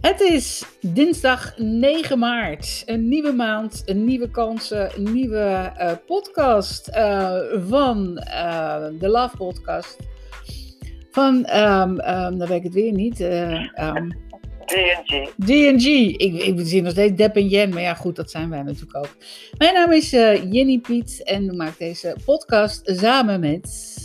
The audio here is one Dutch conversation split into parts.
Het is dinsdag 9 maart. Een nieuwe maand, een nieuwe kansen, een nieuwe uh, podcast uh, van uh, de Love Podcast. Van, um, um, dan weet ik het weer niet. Um, DNG. DNG. Ik, ik zie nog steeds Deb en Jen, maar ja, goed, dat zijn wij natuurlijk ook. Mijn naam is Jenny Piet en ik maak deze podcast samen met.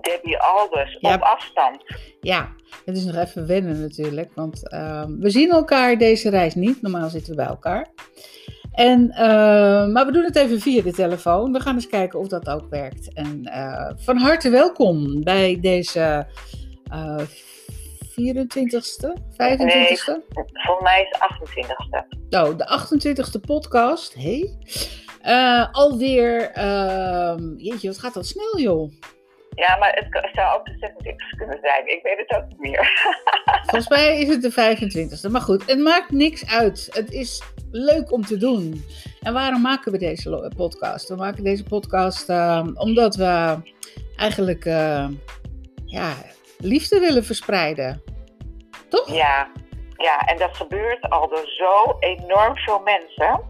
Debbie Albers, ja. op afstand. Ja, het is nog even wennen natuurlijk, want uh, we zien elkaar deze reis niet. Normaal zitten we bij elkaar. En, uh, maar we doen het even via de telefoon. We gaan eens kijken of dat ook werkt. En uh, van harte welkom bij deze 24ste, 25ste? Nee, voor mij is 28ste. Oh, de 28ste podcast. Hey. alweer, jeetje, wat gaat dat snel joh. Ja, maar het zou ook de 26 kunnen zijn. Ik weet het ook niet meer. Volgens mij is het de 25e. Maar goed, het maakt niks uit. Het is leuk om te doen. En waarom maken we deze podcast? We maken deze podcast uh, omdat we eigenlijk uh, ja, liefde willen verspreiden. Toch? Ja, ja, en dat gebeurt al door zo enorm veel mensen.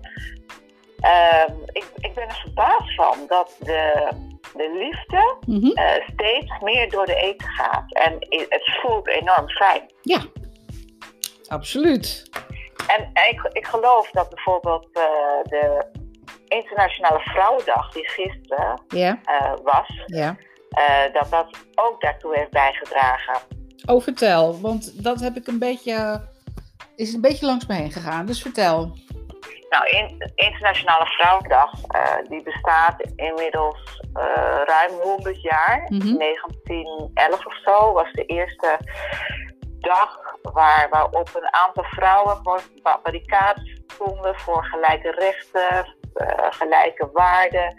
Uh, ik, ik ben er verbaasd van dat de de liefde mm steeds meer door de eten gaat. En het voelt enorm fijn. Ja, absoluut. En ik, ik geloof dat bijvoorbeeld uh, de Internationale Vrouwendag, die gisteren yeah. uh, was, yeah. dat dat ook daartoe heeft bijgedragen. Oh, vertel, want dat heb ik een beetje, is een beetje langs me heen gegaan. Dus vertel. Nou, in, Internationale Vrouwendag, uh, die bestaat inmiddels uh, ruim 100 jaar. Mm -hmm. 1911 of zo was de eerste dag waar, waarop een aantal vrouwen gewoon barricades stonden voor gelijke rechten, uh, gelijke waarden.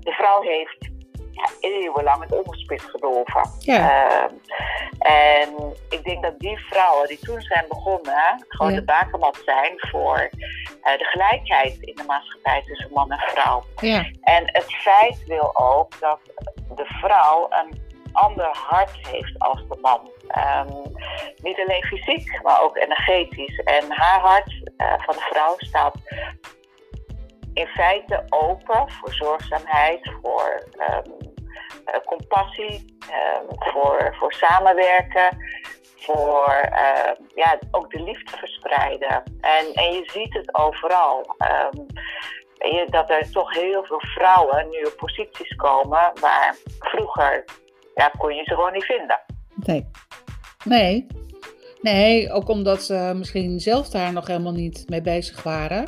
de vrouw heeft eeuwenlang het onderspit gedolven. Ja. Uh, en ik denk dat die vrouwen die toen zijn begonnen, gewoon ja. de bakermat zijn voor uh, de gelijkheid in de maatschappij tussen man en vrouw. Ja. En het feit wil ook dat de vrouw een ander hart heeft als de man. Um, niet alleen fysiek, maar ook energetisch. En haar hart uh, van de vrouw staat in feite open voor zorgzaamheid, voor um, uh, compassie, um, voor, voor samenwerken, voor uh, ja, ook de liefde verspreiden. En, en je ziet het overal. Um, je, dat er toch heel veel vrouwen nu op posities komen waar vroeger ja, kon je ze gewoon niet vinden. Nee. Nee. Nee, ook omdat ze misschien zelf daar nog helemaal niet mee bezig waren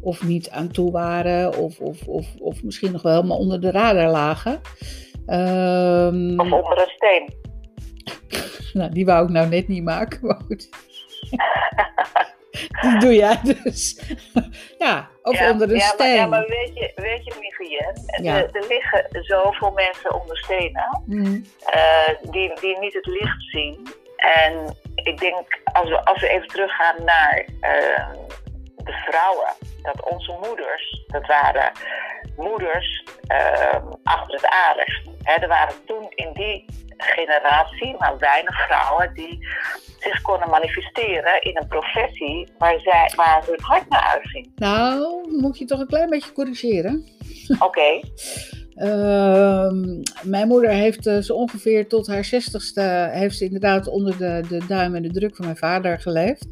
of niet aan toe waren, of, of, of, of misschien nog wel helemaal onder de radar lagen. Um, of onder een steen. nou, die wou ik nou net niet maken, maar goed. die doe jij dus. ja, of ja, onder een ja, steen. Maar, ja, maar weet je, weet je ja. er, er, liggen zoveel mensen onder stenen mm. uh, die, die niet het licht zien. En ik denk, als we, als we even teruggaan naar uh, de vrouwen, dat onze moeders, dat waren moeders uh, achter het aardigst. er waren toen in die generatie maar weinig vrouwen die zich konden manifesteren in een professie waar, zij, waar hun hart naar uitging. Nou, moet je toch een klein beetje corrigeren. Oké. Okay. Uh, mijn moeder heeft uh, zo ongeveer tot haar zestigste heeft ze inderdaad onder de, de duim en de druk van mijn vader geleefd.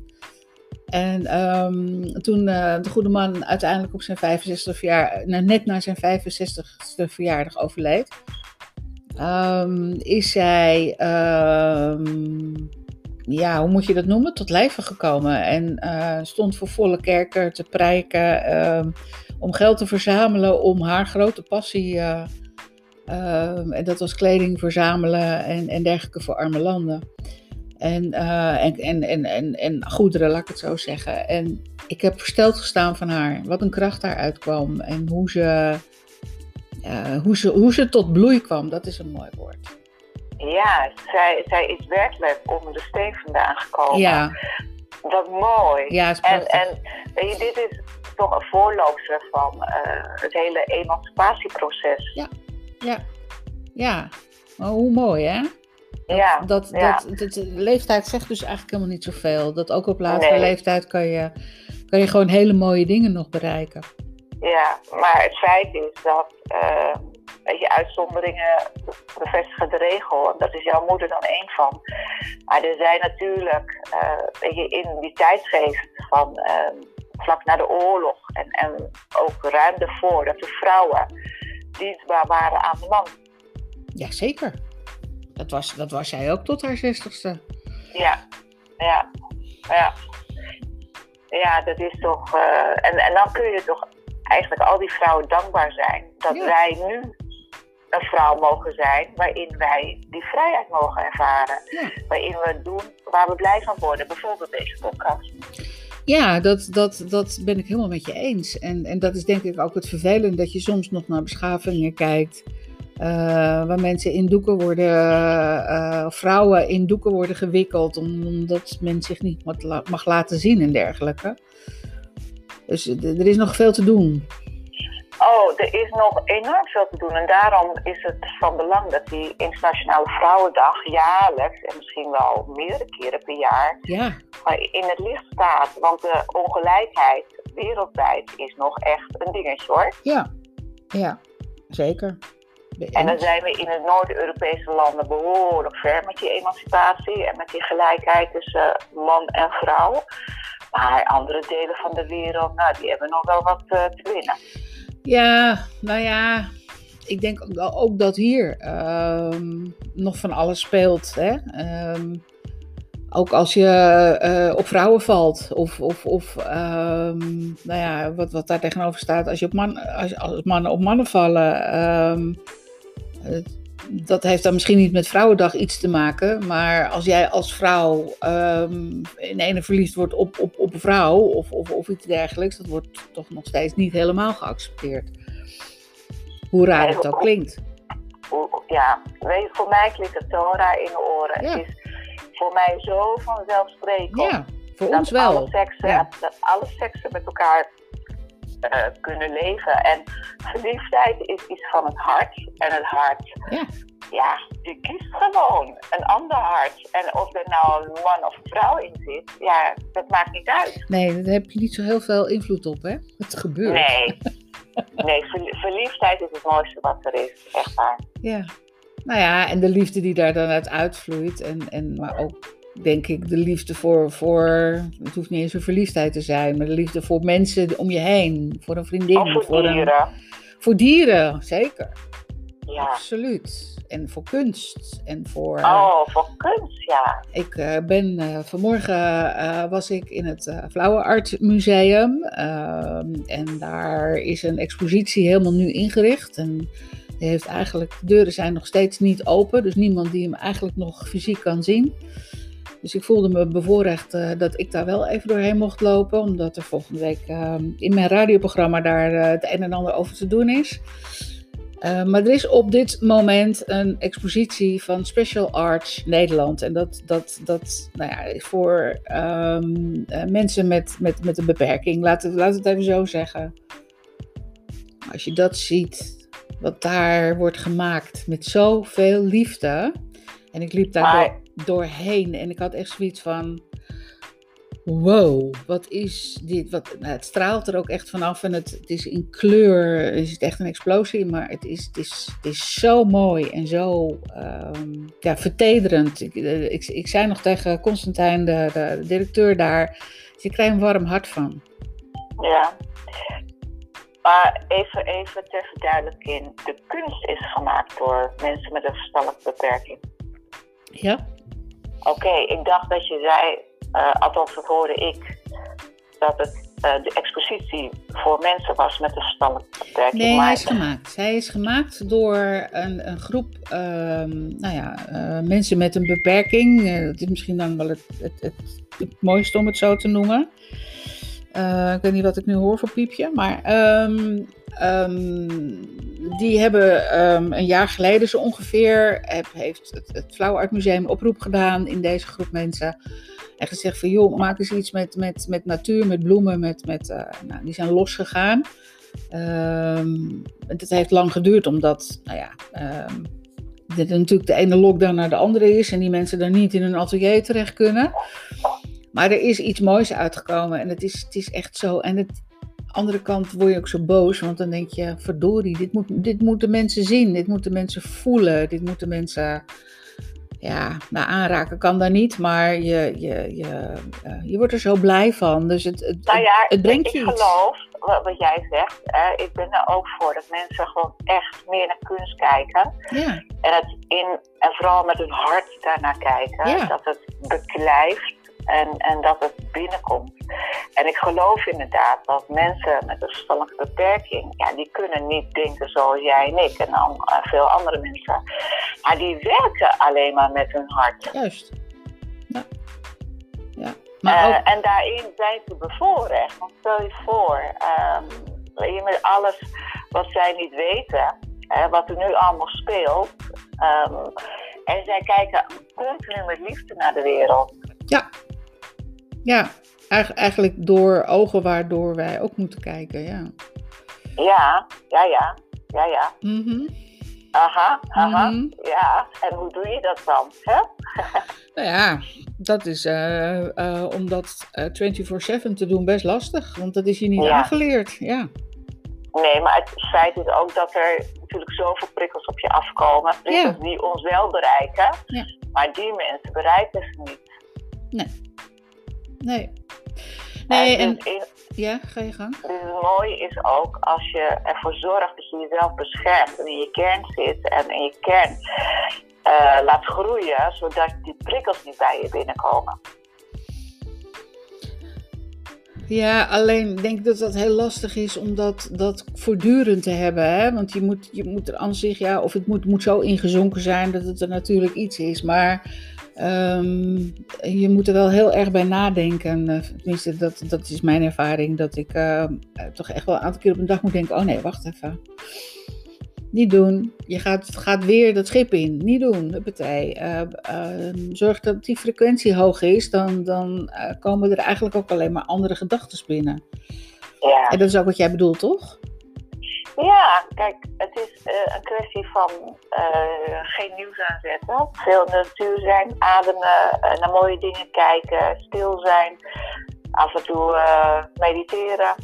En um, toen uh, de goede man uiteindelijk op zijn 65 jaar, nou, net na zijn 65ste verjaardag overleed, um, is zij, um, ja, hoe moet je dat noemen, tot leven gekomen. En uh, stond voor volle kerken te prijken om geld te verzamelen om haar grote passie, uh, en dat was kleding verzamelen en, en dergelijke voor arme landen. En, uh, en, en, en, en, en goederen, laat ik het zo zeggen. En ik heb versteld gestaan van haar. Wat een kracht daaruit kwam. En hoe ze, uh, hoe ze, hoe ze tot bloei kwam. Dat is een mooi woord. Ja, zij, zij is werkelijk onder de steen vandaan gekomen. Ja. Wat mooi. Ja, is en, en weet je, dit is toch een voorloopster van uh, het hele emancipatieproces. Ja, ja, ja. Maar hoe mooi, hè? Ja, Dat, ja. dat, leeftijd zegt dus eigenlijk helemaal niet zoveel. Dat ook op latere Nee. leeftijd kan je, kan je gewoon hele mooie dingen nog bereiken. Ja, maar het feit is dat eh, weet je, uitzonderingen bevestigen de regel. En dat is jouw moeder dan één van. Maar er zijn natuurlijk eh, weet je, in die tijdsgeest van eh, vlak na de oorlog en, en ook ruim daarvoor dat de vrouwen dienstbaar waren aan de man. Jazeker. Dat was, dat was zij ook tot haar zestigste. Ja, ja, ja. Ja, dat is toch. eh, en, en dan kun je toch eigenlijk al die vrouwen dankbaar zijn dat Ja. wij nu een vrouw mogen zijn waarin wij die vrijheid mogen ervaren. Ja. Waarin we doen waar we blij van worden. Bijvoorbeeld deze podcast. Ja, dat, dat, dat ben ik helemaal met je eens. En, en dat is denk ik ook het vervelend dat je soms nog naar beschavingen kijkt. Eh, waar mensen in doeken worden, eh, vrouwen in doeken worden gewikkeld, om- omdat men zich niet mag, la- mag laten zien en dergelijke. Dus er is nog veel te doen. Oh, er is nog enorm veel te doen. En daarom is het van belang dat die Internationale Vrouwendag jaarlijks en misschien wel meerdere keren per jaar Ja, in het licht staat. Want de ongelijkheid wereldwijd is nog echt een dingetje hoor. ja, ja, zeker. En dan zijn we in de Noord-Europese landen behoorlijk ver met die emancipatie en met die gelijkheid tussen man en vrouw. Maar andere delen van de wereld, nou, die hebben nog wel wat eh, te winnen. Ja, nou ja, ik denk ook dat hier ehm, nog van alles speelt. Hè? Ehm, ook als je eh, op vrouwen valt, of, of, of ehm, nou ja, wat, wat daar tegenover staat, als, je op man, als, als mannen op mannen vallen. Het- dat heeft dan misschien niet met Vrouwendag iets te maken, maar als jij als vrouw ehm, in ene verliefd wordt op, op, op een vrouw of, of, of iets dergelijks, dat wordt toch nog steeds niet helemaal geaccepteerd. Hoe raar het ook klinkt. Ja, weet je, voor mij klinkt het Torah in de oren. Ja. Het is voor mij zo vanzelfsprekend. Ja, voor dat ons wel. Alle seksen, Ja. Dat alle seksen met elkaar eh, kunnen leven. En verliefdheid is iets van het hart. En het hart, Ja. ja, je kiest gewoon een ander hart. En of er nou een man of vrouw in zit, ja, dat maakt niet uit. Nee, daar heb je niet zo heel veel invloed op, hè? Het gebeurt. Nee. Nee, verli- verliefdheid is het mooiste wat er is. Echt waar. Ja. Nou ja, en de liefde die daar dan uit uitvloeit. En, en, maar ook, denk ik, de liefde voor, voor... Het hoeft niet eens een verliefdheid te zijn, maar de liefde voor mensen om je heen. Voor een vriendin. Of voor een- dieren. voor dieren, zeker. Ja. Absoluut. En voor kunst. En voor... Oh, voor kunst, ja. Ik eh, ben eh, vanmorgen eh, was ik in het uh, Flower Art Museum. ehm, en daar is een expositie helemaal nu ingericht. En die heeft eigenlijk, de deuren zijn nog steeds niet open. Dus niemand die hem eigenlijk nog fysiek kan zien. Dus ik voelde me bevoorrecht eh, dat ik daar wel even doorheen mocht lopen. Omdat er volgende week ehm, in mijn radioprogramma daar eh, het een en ander over te doen is. Uh, maar er is op dit moment een expositie van Special Arts Nederland. En dat, dat, dat nou ja, is voor um, uh, mensen met, met, met een beperking. Laat het, laat het even zo zeggen. Als je dat ziet, wat daar wordt gemaakt met zoveel liefde. En ik liep daar doorheen en ik had echt zoiets van wow, wat is dit? Wat, nou, het straalt er ook echt vanaf en het, het is in kleur, er zit echt een explosie maar het is, het is, het is zo mooi en zo um, ja, vertederend. Ik, ik, ik zei nog tegen Constantijn, de, de directeur daar, dus ik krijg een warm hart van. Ja, maar even, even ter verduidelijking, de kunst is gemaakt door mensen met een verstandelijke beperking. Ja. Oké, okay, ik dacht dat je zei, uh, althans dat hoorde ik, dat het uh, de expositie voor mensen was met een beperking. Nee, hij is gemaakt. Hij is gemaakt door een, een groep um, nou ja, uh, mensen met een beperking. dat is misschien dan wel het, het, het, het, mooiste om het zo te noemen. ik weet niet wat ik nu hoor voor piepje, maar um, um, die hebben een jaar geleden zo ongeveer, heeft het, het Museum oproep gedaan in deze groep mensen. En gezegd van, joh, maak eens iets met, met, met natuur, met bloemen, met, met, uh, nou, die zijn losgegaan. Um, het heeft lang geduurd, omdat, nou ja, er natuurlijk de ene lockdown naar de andere is en die mensen dan niet in een atelier terecht kunnen. Maar er is iets moois uitgekomen en het is, het is echt zo. En het, andere kant word je ook zo boos, want dan denk je, verdorie, dit, moet, dit moeten mensen zien, dit moeten mensen voelen, dit moeten mensen, ja, nou aanraken kan daar niet, maar je, je, je, uh, je wordt er zo blij van. Dus het, het, Nou ja, het brengt ik je iets. geloof wat, wat jij zegt. Hè, ik ben er ook voor dat mensen gewoon echt meer naar kunst kijken. Ja, En, het in, en vooral met hun hart daarnaar kijken. Ja. Dat het beklijft en, en dat het binnenkomt. En ik geloof inderdaad dat mensen met een verstandelijke beperking, ja, die kunnen niet denken zoals jij en ik en an- en veel andere mensen. Maar die werken alleen maar met hun hart. juist. Ja. ja. Maar Eh, ook, en daarin zijn ze bevoorrecht. Want stel je voor, je, met alles wat zij niet weten, hè, wat er nu allemaal speelt. ehm, en zij kijken continu met liefde naar de wereld. ja, eigen- eigenlijk door ogen waardoor wij ook moeten kijken, ja. Ja, ja, ja, ja, ja. Mhm. Aha, aha. Mhm. Ja, en hoe doe je dat dan? Hè? Nou ja, dat is eh, eh, om dat eh, 24-7 te doen best lastig, want dat is je niet Ja. aangeleerd. Ja. Nee, maar het feit is ook dat er natuurlijk zoveel prikkels op je afkomen. Prikkels Ja. die ons wel bereiken. Ja. Maar die mensen bereiken ze niet. Nee. Nee, en en ja, ga je gang. Het mooie is ook als je ervoor zorgt dat je jezelf beschermt en in je kern zit en in je kern eh, laat groeien, zodat die prikkels niet bij je binnenkomen. Ja, alleen denk ik dat dat heel lastig is om dat, dat voortdurend te hebben. Hè? Want je moet, je moet er aan zich, ja, of het moet, moet zo ingezonken zijn dat het er natuurlijk iets is. Maar ehm, je moet er wel heel erg bij nadenken. Eh, Tenminste, dat, dat is mijn ervaring. Dat ik eh, eh, toch echt wel een aantal keer op een dag moet denken: oh nee, wacht even. Niet doen. Je gaat, gaat weer dat schip in. Niet doen. Huppatee. Eh, ehm, zorg dat die frequentie hoog is. Dan, dan komen er eigenlijk ook alleen maar andere gedachten binnen. Ja. En dat is ook wat jij bedoelt, toch? Ja, kijk, het is eh, een kwestie van eh, geen nieuws aanzetten. Veel natuur zijn, ademen, eh, naar mooie dingen kijken, stil zijn, af en toe mediteren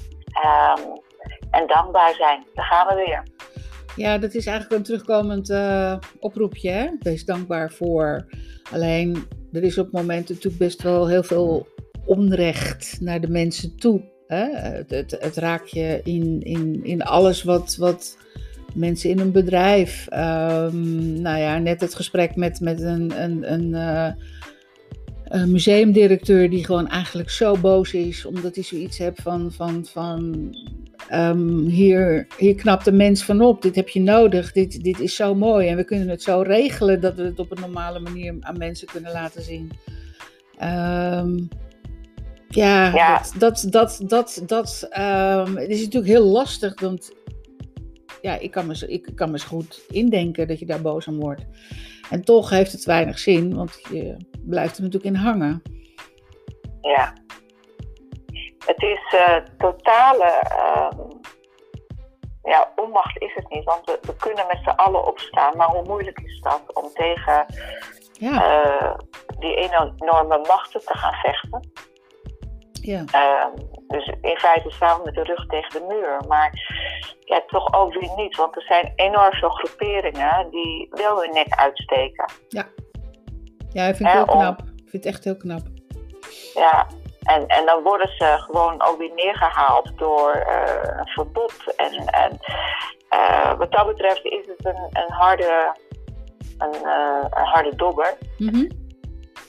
ehm, en dankbaar zijn. Daar gaan we weer. Ja, dat is eigenlijk een terugkomend oproepje. Hè? Wees dankbaar voor. Alleen, er is op het moment natuurlijk best wel heel veel onrecht naar de mensen toe. Het, raakt je in, in, in alles wat, wat mensen in een bedrijf. ehm, nou ja, net het gesprek met, met een, een, eh, een museumdirecteur die gewoon eigenlijk zo boos is omdat hij zoiets heeft van, van, van ehm, hier, hier knapt de mens van op, dit heb je nodig, dit, dit is zo mooi en we kunnen het zo regelen dat we het op een normale manier aan mensen kunnen laten zien. Ehm, ja, Ja. dat, dat, dat, dat, ehm, het is natuurlijk heel lastig, want ja, ik kan, me, ik kan me zo goed indenken dat je daar boos om wordt. En toch heeft het weinig zin, want je blijft er natuurlijk in hangen. Ja. Het is eh, totale ehm, ja, onmacht is het niet, want we, we kunnen met z'n allen opstaan, maar hoe moeilijk is dat om tegen Ja, eh, die enorme machten te gaan vechten? Ja, Ehm, dus in feite staan we met de rug tegen de muur, maar ja, toch ook weer niet, want er zijn enorm veel groeperingen die wel hun nek uitsteken. ja, ik vind het heel om- knap. Ik vind het echt heel knap. Ja, en, en dan worden ze gewoon ook weer neergehaald door eh, een verbod. En, en eh, wat dat betreft is het een, een, harde, een, eh, een harde dobber. Mhm.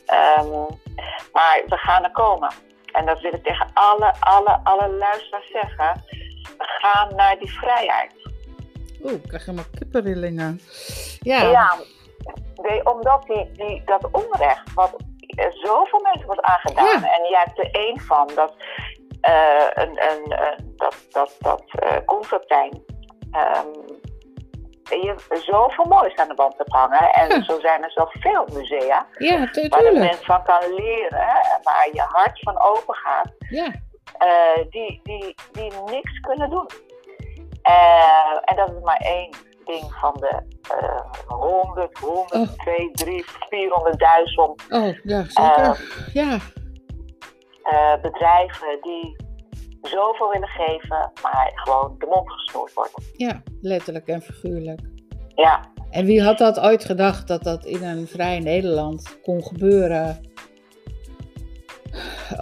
Ehm, maar we gaan er komen. En dat wil ik tegen alle, alle, alle luisteraars zeggen. We gaan naar die vrijheid. Oeh, ik krijg helemaal kippenrillingen. Ja, Ja, nee, omdat die, die, dat onrecht, wat eh, zoveel mensen wordt aangedaan, Ja. en jij hebt er één van, dat, eh een, een, een- dat, dat, dat Constantijn, ehm, je zoveel moois aan de wand hebt hangen. En Ja. zo zijn er zoveel musea ja waar de tuurlijk. mens van kan leren, en waar je hart van open gaat Ja, eh, die, die, die niks kunnen doen. Eh, en dat is maar één. ding van de eh 100, 100, Oh. 2, 3, 400.000 Oh, ja, zeker. ja, eh, bedrijven die zoveel willen geven, maar gewoon de mond gesnoerd wordt. ja, letterlijk en figuurlijk. Ja, En wie had dat ooit gedacht dat dat in een vrij Nederland kon gebeuren?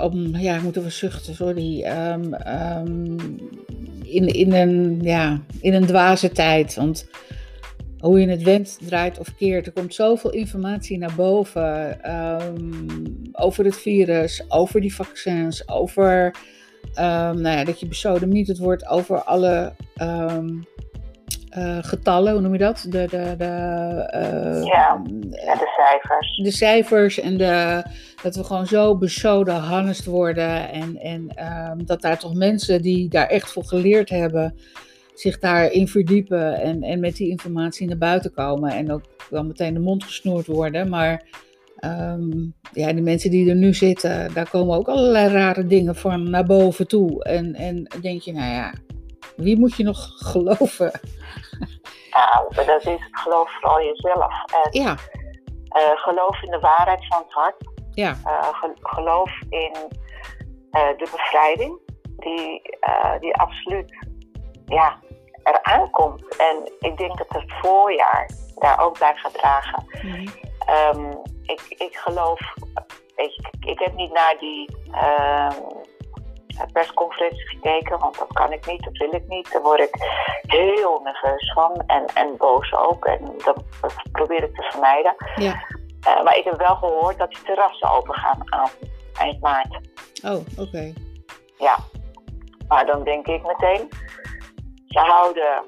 Om, ja, ik moet even zuchten, sorry. Ehm, ehm, in, in, een, ja, in een dwaze tijd. Want hoe je het wendt, draait of keert, er komt zoveel informatie naar boven. ehm, over het virus, over die vaccins, over nou ja, dat je besodemieterd wordt, over alle ehm, eh, getallen, hoe noem je dat? De, de, de, eh, Ja. en de cijfers. de cijfers en de, dat we gewoon zo besoden harnest worden. En, en ehm, dat daar toch mensen die daar echt voor geleerd hebben, zich daarin verdiepen en, en met die informatie naar buiten komen. En ook wel meteen de mond gesnoerd worden. Maar ehm, ja, de mensen die er nu zitten, daar komen ook allerlei rare dingen van naar boven toe. En, en denk je, nou ja, wie moet je nog geloven? Ja, maar dat is geloof vooral jezelf. En, Ja, eh, geloof in de waarheid van het hart. ja, Eh, ge- geloof in eh, de bevrijding die, die absoluut ja, eraan komt. En ik denk dat het voorjaar daar ook bij gaat dragen. Mhm. Ehm, ik, ik geloof, ik, ik heb niet naar die ehm, persconferentie gekeken, want dat kan ik niet, dat wil ik niet. Daar word ik heel nerveus van en, en boos ook. En dat, dat probeer ik te vermijden. ja. Eh, maar ik heb wel gehoord dat die terrassen open gaan aan eind maart. Oh, oké. Ja. Maar dan denk ik meteen, ze houden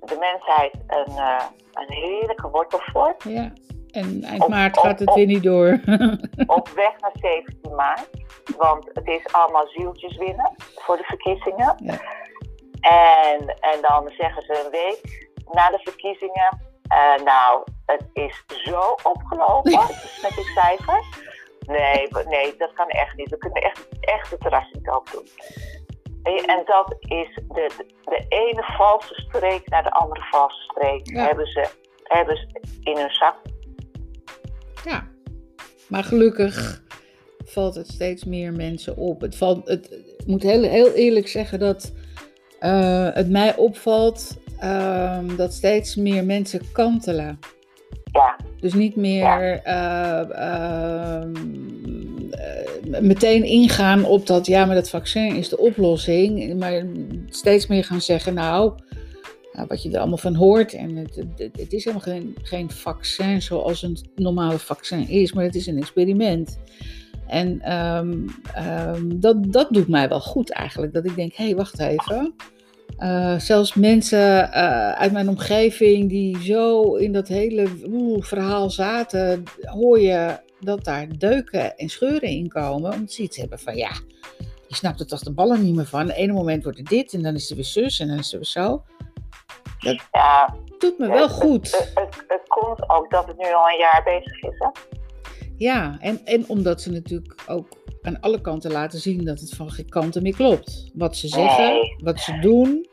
de mensheid een, eh, een heerlijke wortel voor. Ja, en eind Op- maart op- gaat het op- weer niet door. op weg naar 17 maart. Want het is allemaal zieltjes winnen voor de verkiezingen. Ja. En, en dan zeggen ze een week na de verkiezingen. eh, nou, het is zo opgelopen met die cijfers. Nee, nee, dat kan echt niet. We kunnen echt, echt de terras niet open doen. En dat is de, de ene valse streek naar de andere valse streek. Ja. Hebben, ze, hebben ze in hun zak. Ja, maar gelukkig valt het steeds meer mensen op. Het valt, het, ik moet heel, heel eerlijk zeggen dat eh, het mij opvalt ehm, dat steeds meer mensen kantelen. Ja, Dus niet meer eh, ehm, eh, meteen ingaan op dat, ja, maar dat vaccin is de oplossing. Maar steeds meer gaan zeggen, nou, nou, wat je er allemaal van hoort. En het, het, het is helemaal geen, geen vaccin zoals een normale vaccin is, maar het is een experiment. En ehm, ehm, dat, dat doet mij wel goed eigenlijk. Dat ik denk, hé, hey, wacht even. Uh, zelfs mensen uh, uit mijn omgeving die zo in dat hele verhaal zaten, hoor je dat daar deuken en scheuren in komen. Omdat ze iets hebben van ja, je snapt er toch de ballen niet meer van. Het ene moment wordt het dit en dan is het weer zus en dan is het weer zo. Dat ja, doet me wel goed. Het, het, het, komt ook dat het nu al een jaar bezig is. Hè? Ja, en, en omdat ze natuurlijk ook aan alle kanten laten zien dat het van geen kanten meer klopt. Wat ze zeggen, Nee. wat ze doen.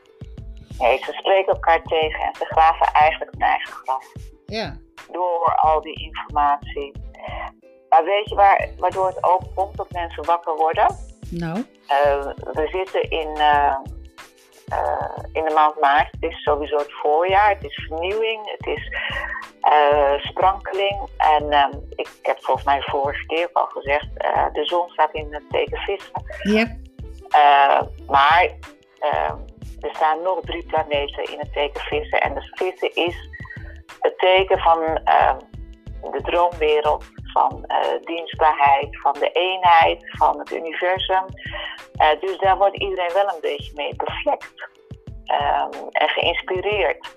Nee, ze spreken elkaar tegen en ze graven eigenlijk hun eigen graf. Ja, Door al die informatie. Maar weet je waar, waardoor het ook komt dat mensen wakker worden? nou, Uh, we zitten in, uh, in de maand maart. Het is sowieso het voorjaar. Het is vernieuwing. Het is uh, sprankeling. En um, ik heb volgens mij vorige keer ook al gezegd: uh, de zon staat in het teken vissen. ja, Uh, maar uh, er staan nog drie planeten in het teken vissen. En de vissen is het teken van uh, de droomwereld, van uh, dienstbaarheid, van de eenheid, van het universum. Uh, dus daar wordt iedereen wel een beetje mee bevlekt um, en geïnspireerd.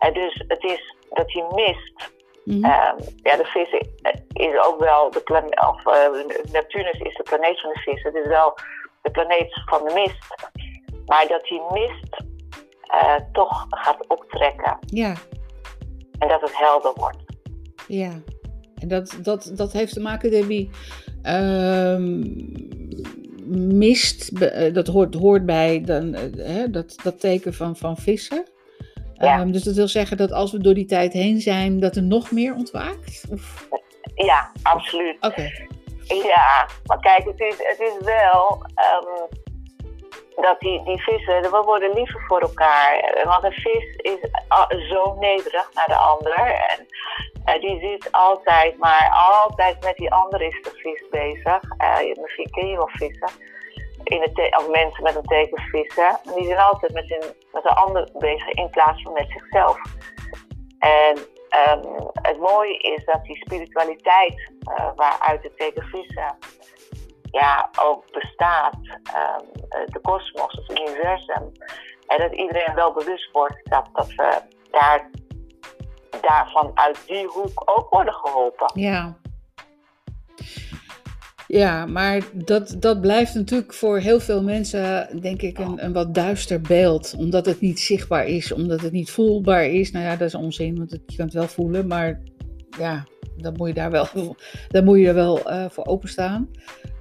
Uh, dus het is dat je mist. Mhm. Um, ja, de vissen is ook wel de planeet, of Neptunus is de planeet van de vissen. Het is wel de planeet van de mist. Maar dat die mist toch gaat optrekken. ja, En dat het helder wordt. ja. En dat, dat, dat heeft te maken, Debbie. ehm, mist, eh, dat hoort, hoort bij dan, eh, hè, dat, dat teken van, van vissen. Ja. Ehm, dus dat wil zeggen dat als we door die tijd heen zijn, dat er nog meer ontwaakt? Of- Ja, absoluut. Oké. Ja, maar kijk, het is, het is wel ehm, dat die, die vissen, we worden liever voor elkaar. Want een vis is a- zo nederig naar de ander. En eh, die zit altijd, maar altijd met die ander is de vis bezig. Eh, misschien ken je wel vissen. In het of mensen met een teken vissen. Die zijn altijd met een, met een ander bezig in plaats van met zichzelf. En ehm, het mooie is dat die spiritualiteit eh, waaruit het teken vissen ja, ook bestaat, eh, de kosmos, het universum, en dat iedereen wel bewust wordt dat, dat we daar, daarvan uit die hoek ook worden geholpen. Ja. Ja, maar dat, dat blijft natuurlijk voor heel veel mensen, denk ik, een, een wat duister beeld. Omdat het niet zichtbaar is, omdat het niet voelbaar is. Nou ja, dat is onzin, want het, je kan het wel voelen. Maar ja, dan moet je daar wel, dan moet je er wel eh, voor openstaan.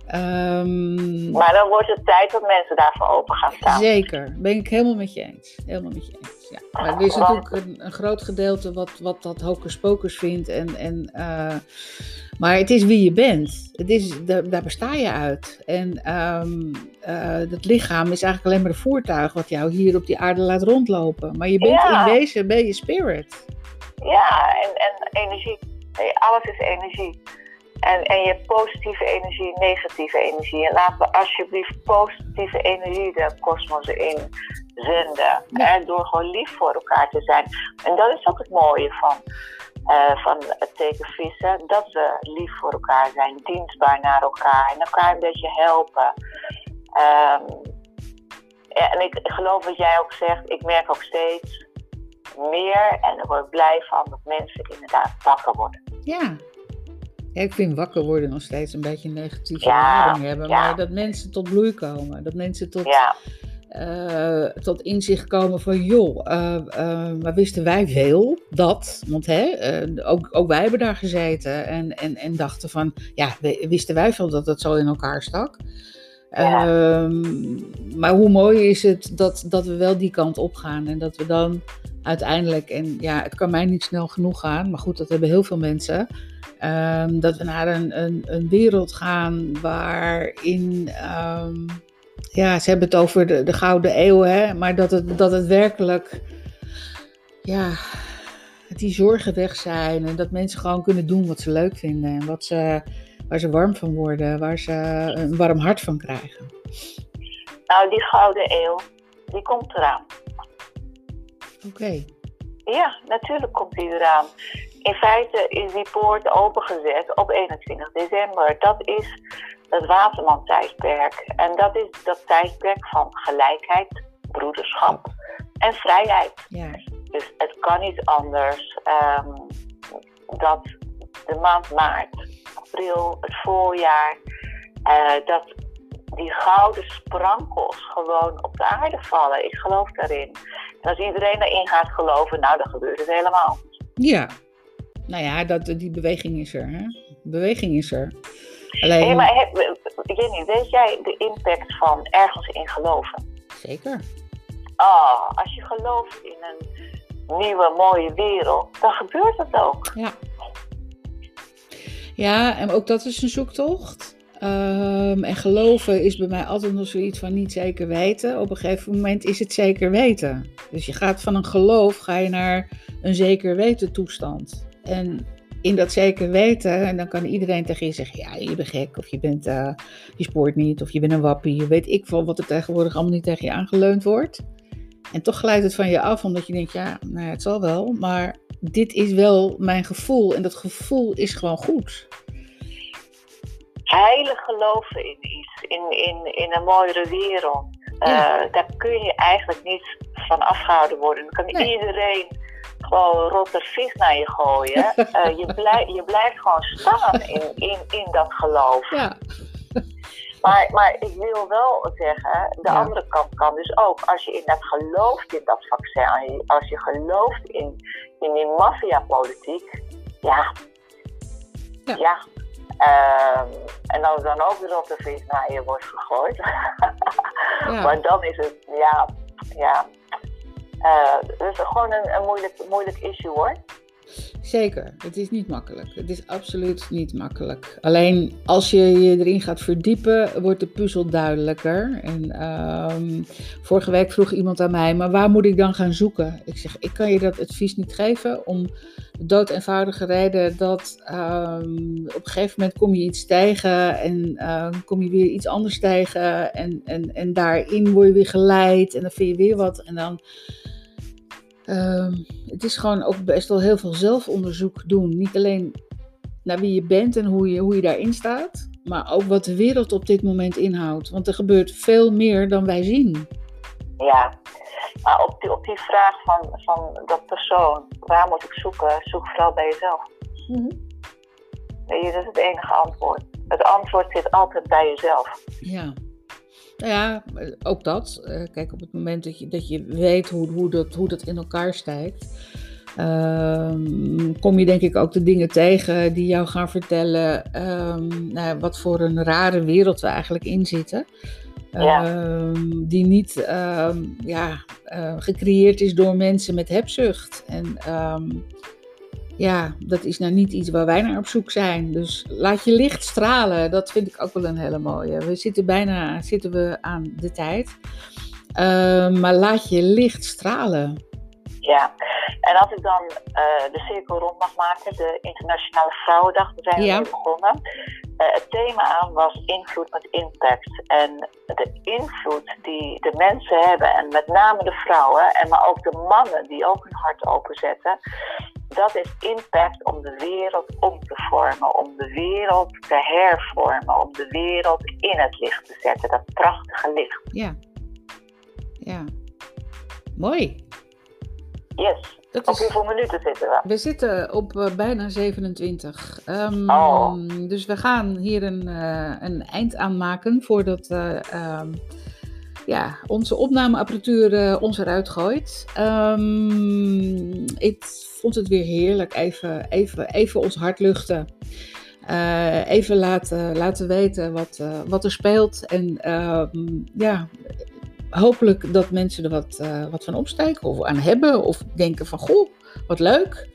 Ehm Maar dan wordt het tijd dat mensen daarvoor open gaan staan. Zeker, ben ik helemaal met je eens. Helemaal met je eens. Ja. Maar er is natuurlijk een, een groot gedeelte wat, wat dat hocus pocus vindt. En, en, eh, maar het is wie je bent. Het is, daar, daar besta je uit. En eh, het lichaam is eigenlijk alleen maar een voertuig wat jou hier op die aarde laat rondlopen. Maar je bent Ja. in wezen, ben je spirit. Ja, en, en energie. Alles is energie. En, en je hebt positieve energie, negatieve energie. En laten we alsjeblieft positieve energie de kosmos in zenden. Ja. En door gewoon lief voor elkaar te zijn. En dat is ook het mooie van, eh, van het teken vissen. Dat we lief voor elkaar zijn, dienstbaar naar elkaar. En elkaar een beetje helpen. Ehm, en ik geloof wat jij ook zegt. Ik merk ook steeds meer. En daar word ik blij van dat mensen inderdaad wakker worden. Ja. Ja. Ik vind wakker worden nog steeds een beetje een negatieve Ja, lading hebben. ja. Maar dat mensen tot bloei komen. Dat mensen tot, Ja, eh, tot inzicht komen van joh, eh, maar wisten wij veel dat? Want hè, ook, ook wij hebben daar gezeten en, en, en dachten van ja, wisten wij veel dat het zo in elkaar stak? Ehm, maar hoe mooi is het dat, dat we wel die kant op gaan en dat we dan uiteindelijk, en ja, het kan mij niet snel genoeg gaan, maar goed, dat hebben heel veel mensen. Ehm, dat we naar een, een, een wereld gaan waarin ehm, ja, ze hebben het over de, de Gouden Eeuw, hè, maar dat het, dat het werkelijk, ja, dat die zorgen weg zijn en dat mensen gewoon kunnen doen wat ze leuk vinden en wat ze, waar ze warm van worden, waar ze een warm hart van krijgen. nou die gouden eeuw, die komt eraan. Oké, Ja, natuurlijk komt die eraan. In feite is die poort opengezet op 21 december. Dat is het Waterman-tijdperk. En dat is dat tijdperk van gelijkheid, broederschap en vrijheid. ja, Dus het kan niet anders ehm, dat de maand maart, april, het voorjaar, eh, dat die gouden sprankels gewoon op de aarde vallen. Ik geloof daarin. En als iedereen daarin gaat geloven, nou dan gebeurt het helemaal. ja. Nou ja, dat, die beweging is er, hè? Beweging is er. Alleen, Hey, maar Jenny, weet jij de impact van ergens in geloven? zeker. Ah, als je gelooft in een nieuwe mooie wereld, dan gebeurt het ook. Ja. Ja, en ook dat is een zoektocht. Ehm, en geloven is bij mij altijd nog zoiets van niet zeker weten. Op een gegeven moment is het zeker weten. Dus je gaat van een geloof ga je naar een zeker weten toestand. En in dat zeker weten, en dan kan iedereen tegen je zeggen: ja, je bent gek, of je, bent, eh, je spoort niet, of je bent een wappie. Weet ik veel wat er tegenwoordig allemaal niet tegen je aangeleund wordt. En toch glijdt het van je af, omdat je denkt: ja, nou ja, het zal wel, maar dit is wel mijn gevoel. En dat gevoel is gewoon goed. Heilig geloven in iets, in, in, in een mooiere wereld. Ja. Eh, daar kun je eigenlijk niet van afgehouden worden. Dan kan Nee. iedereen gewoon rotte vis naar je gooien. Eh, je, blij, je blijft gewoon staan in, in, in dat geloof. Ja, Maar, maar ik wil wel zeggen, de Ja. andere kant kan dus ook. Als je inderdaad gelooft in dat vaccin, als je gelooft in, in die maffiapolitiek, ja. Ja. Ja. Ehm, en als dan ook de rotte vis naar je wordt gegooid. ja. Maar dan is het, ja, ja. Uh, dus gewoon een, een moeilijk, moeilijk issue hoor. Zeker, het is niet makkelijk. Het is absoluut niet makkelijk. Alleen als je je erin gaat verdiepen, wordt de puzzel duidelijker. En ehm, vorige week vroeg iemand aan mij, maar waar moet ik dan gaan zoeken? Ik zeg, ik kan je dat advies niet geven om dood eenvoudige reden dat ehm, op een gegeven moment kom je iets tegen en uh, kom je weer iets anders tegen en, en, en daarin word je weer geleid en dan vind je weer wat en dan Ehm, het is gewoon ook best wel heel veel zelfonderzoek doen. Niet alleen naar wie je bent en hoe je, hoe je daarin staat, maar ook wat de wereld op dit moment inhoudt. Want er gebeurt veel meer dan wij zien. Ja, maar op die, op die vraag van, van dat persoon, waar moet ik zoeken? Zoek vooral bij jezelf. Mm dat is het enige antwoord. Het antwoord zit altijd bij jezelf. Ja. Nou ja, ook dat. Eh, kijk, op het moment dat je, dat je weet hoe, hoe, dat, hoe dat in elkaar stijgt, ehm, kom je denk ik ook de dingen tegen die jou gaan vertellen um, nou, wat voor een rare wereld we eigenlijk in zitten. Ehm, die niet ja, uh, gecreëerd is door mensen met hebzucht. En ja, dat is nou niet iets waar wij naar op zoek zijn. Dus laat je licht stralen. Dat vind ik ook wel een hele mooie. We zitten bijna zitten we aan de tijd. Ehm, maar laat je licht stralen. Ja, en als ik dan uh, de cirkel rond mag maken, de Internationale Vrouwendag, daar zijn we ja. begonnen. Uh, het thema aan was invloed met impact. En de invloed die de mensen hebben, en met name de vrouwen, en maar ook de mannen die ook hun hart openzetten, dat is impact om de wereld om te vormen, om de wereld te hervormen, om de wereld in het licht te zetten. Dat prachtige licht. Ja. Ja. Mooi. Yes. Dat op hoeveel minuten zitten we? We zitten op uh, bijna 27. Um, ehm, oh. Dus we gaan hier een, uh, een eind aan maken voordat uh, um, ja, onze opnameapparatuur ons eruit gooit. Um, ik vond het weer heerlijk. Even, even, even ons hart luchten. Even laten, laten weten wat, wat er speelt. En ehm, ja, hopelijk dat mensen er wat, wat van opsteken of aan hebben. Of denken van, goh, wat leuk.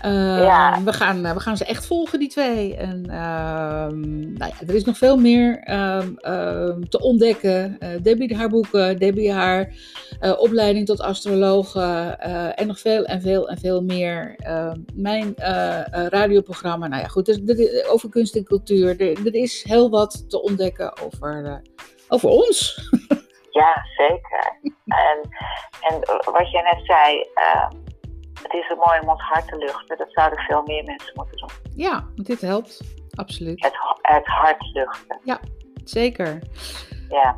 Ehm, we, gaan, eh, we gaan ze echt volgen, die twee. En ehm, nou ja, er is nog veel meer ehm, te ontdekken. Uh, Debbie haar boeken, Debbie haar opleiding tot astrologe en nog veel en veel en veel meer. mijn radioprogramma, nou ja goed, dus, over kunst en cultuur. Er, er, is heel wat te ontdekken over, over ons. ja, zeker. En, en wat jij net zei het is zo mooi om ons hart te luchten. Dat zouden veel meer mensen moeten doen. Ja, want dit helpt. Absoluut. Het, het hart luchten. Ja, zeker. Ja.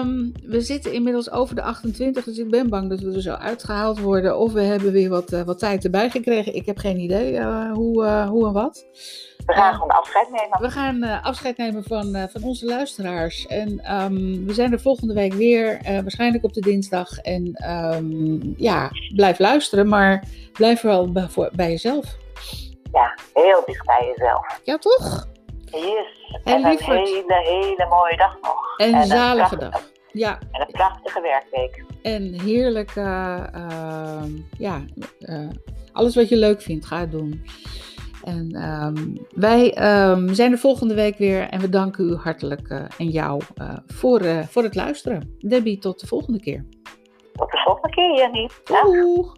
Um, we zitten inmiddels over de 28, dus ik ben bang dat we er zo uitgehaald worden. Of we hebben weer wat, uh, wat tijd erbij gekregen. Ik heb geen idee uh, hoe, uh, hoe en wat. We gaan gewoon afscheid nemen. We gaan afscheid nemen van, van onze luisteraars. En um, we zijn er volgende week weer, waarschijnlijk op de dinsdag. En um, ja, blijf luisteren, maar blijf vooral bij, voor, bij jezelf. Ja, heel dicht bij jezelf. Ja, toch? Yes. En, en een hele, hele mooie dag nog. En, een zalige dag. Ja. En een prachtige werkweek. En heerlijk, uh, ja, uh, alles wat je leuk vindt, ga het doen. En um, wij um, zijn er volgende week weer en we danken u hartelijk uh, en jou voor, voor het luisteren. Debbie, tot de volgende keer. Tot de volgende keer, Jenny. Doeg.